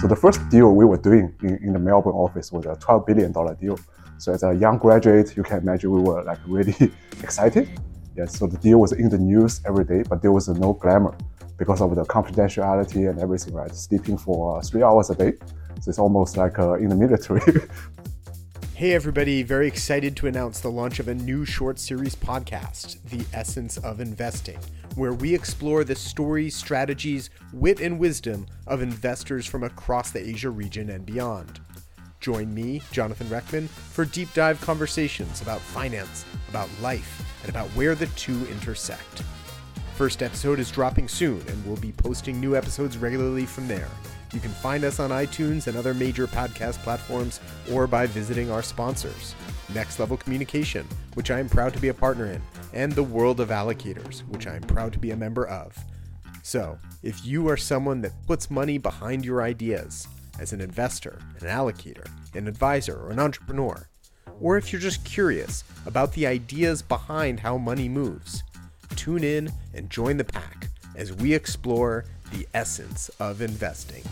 So the first deal we were doing in, in the Melbourne office was a $12 billion deal. So as a young graduate, you can imagine we were like really excited. Yes, so the deal was in the news every day, but there was no glamour because of the confidentiality and everything, right? Sleeping for uh, three hours a day. So it's almost like uh, in the military. Hey, everybody, very excited to announce the launch of a new short series podcast, The Essence of Investing, where we explore the stories, strategies, wit, and wisdom of investors from across the Asia region and beyond. Join me, Jonathan Rechtman, for deep dive conversations about finance, about life, and about where the two intersect. First episode is dropping soon, and we'll be posting new episodes regularly from there. You can find us on iTunes and other major podcast platforms or by visiting our sponsors Next Level Communication, which I am proud to be a partner in, and the World of Allocators, which I am proud to be a member of. So, if you are someone that puts money behind your ideas as an investor, an allocator, an advisor, or an entrepreneur, or if you're just curious about the ideas behind how money moves, tune in and join the pack as we explore the essence of investing.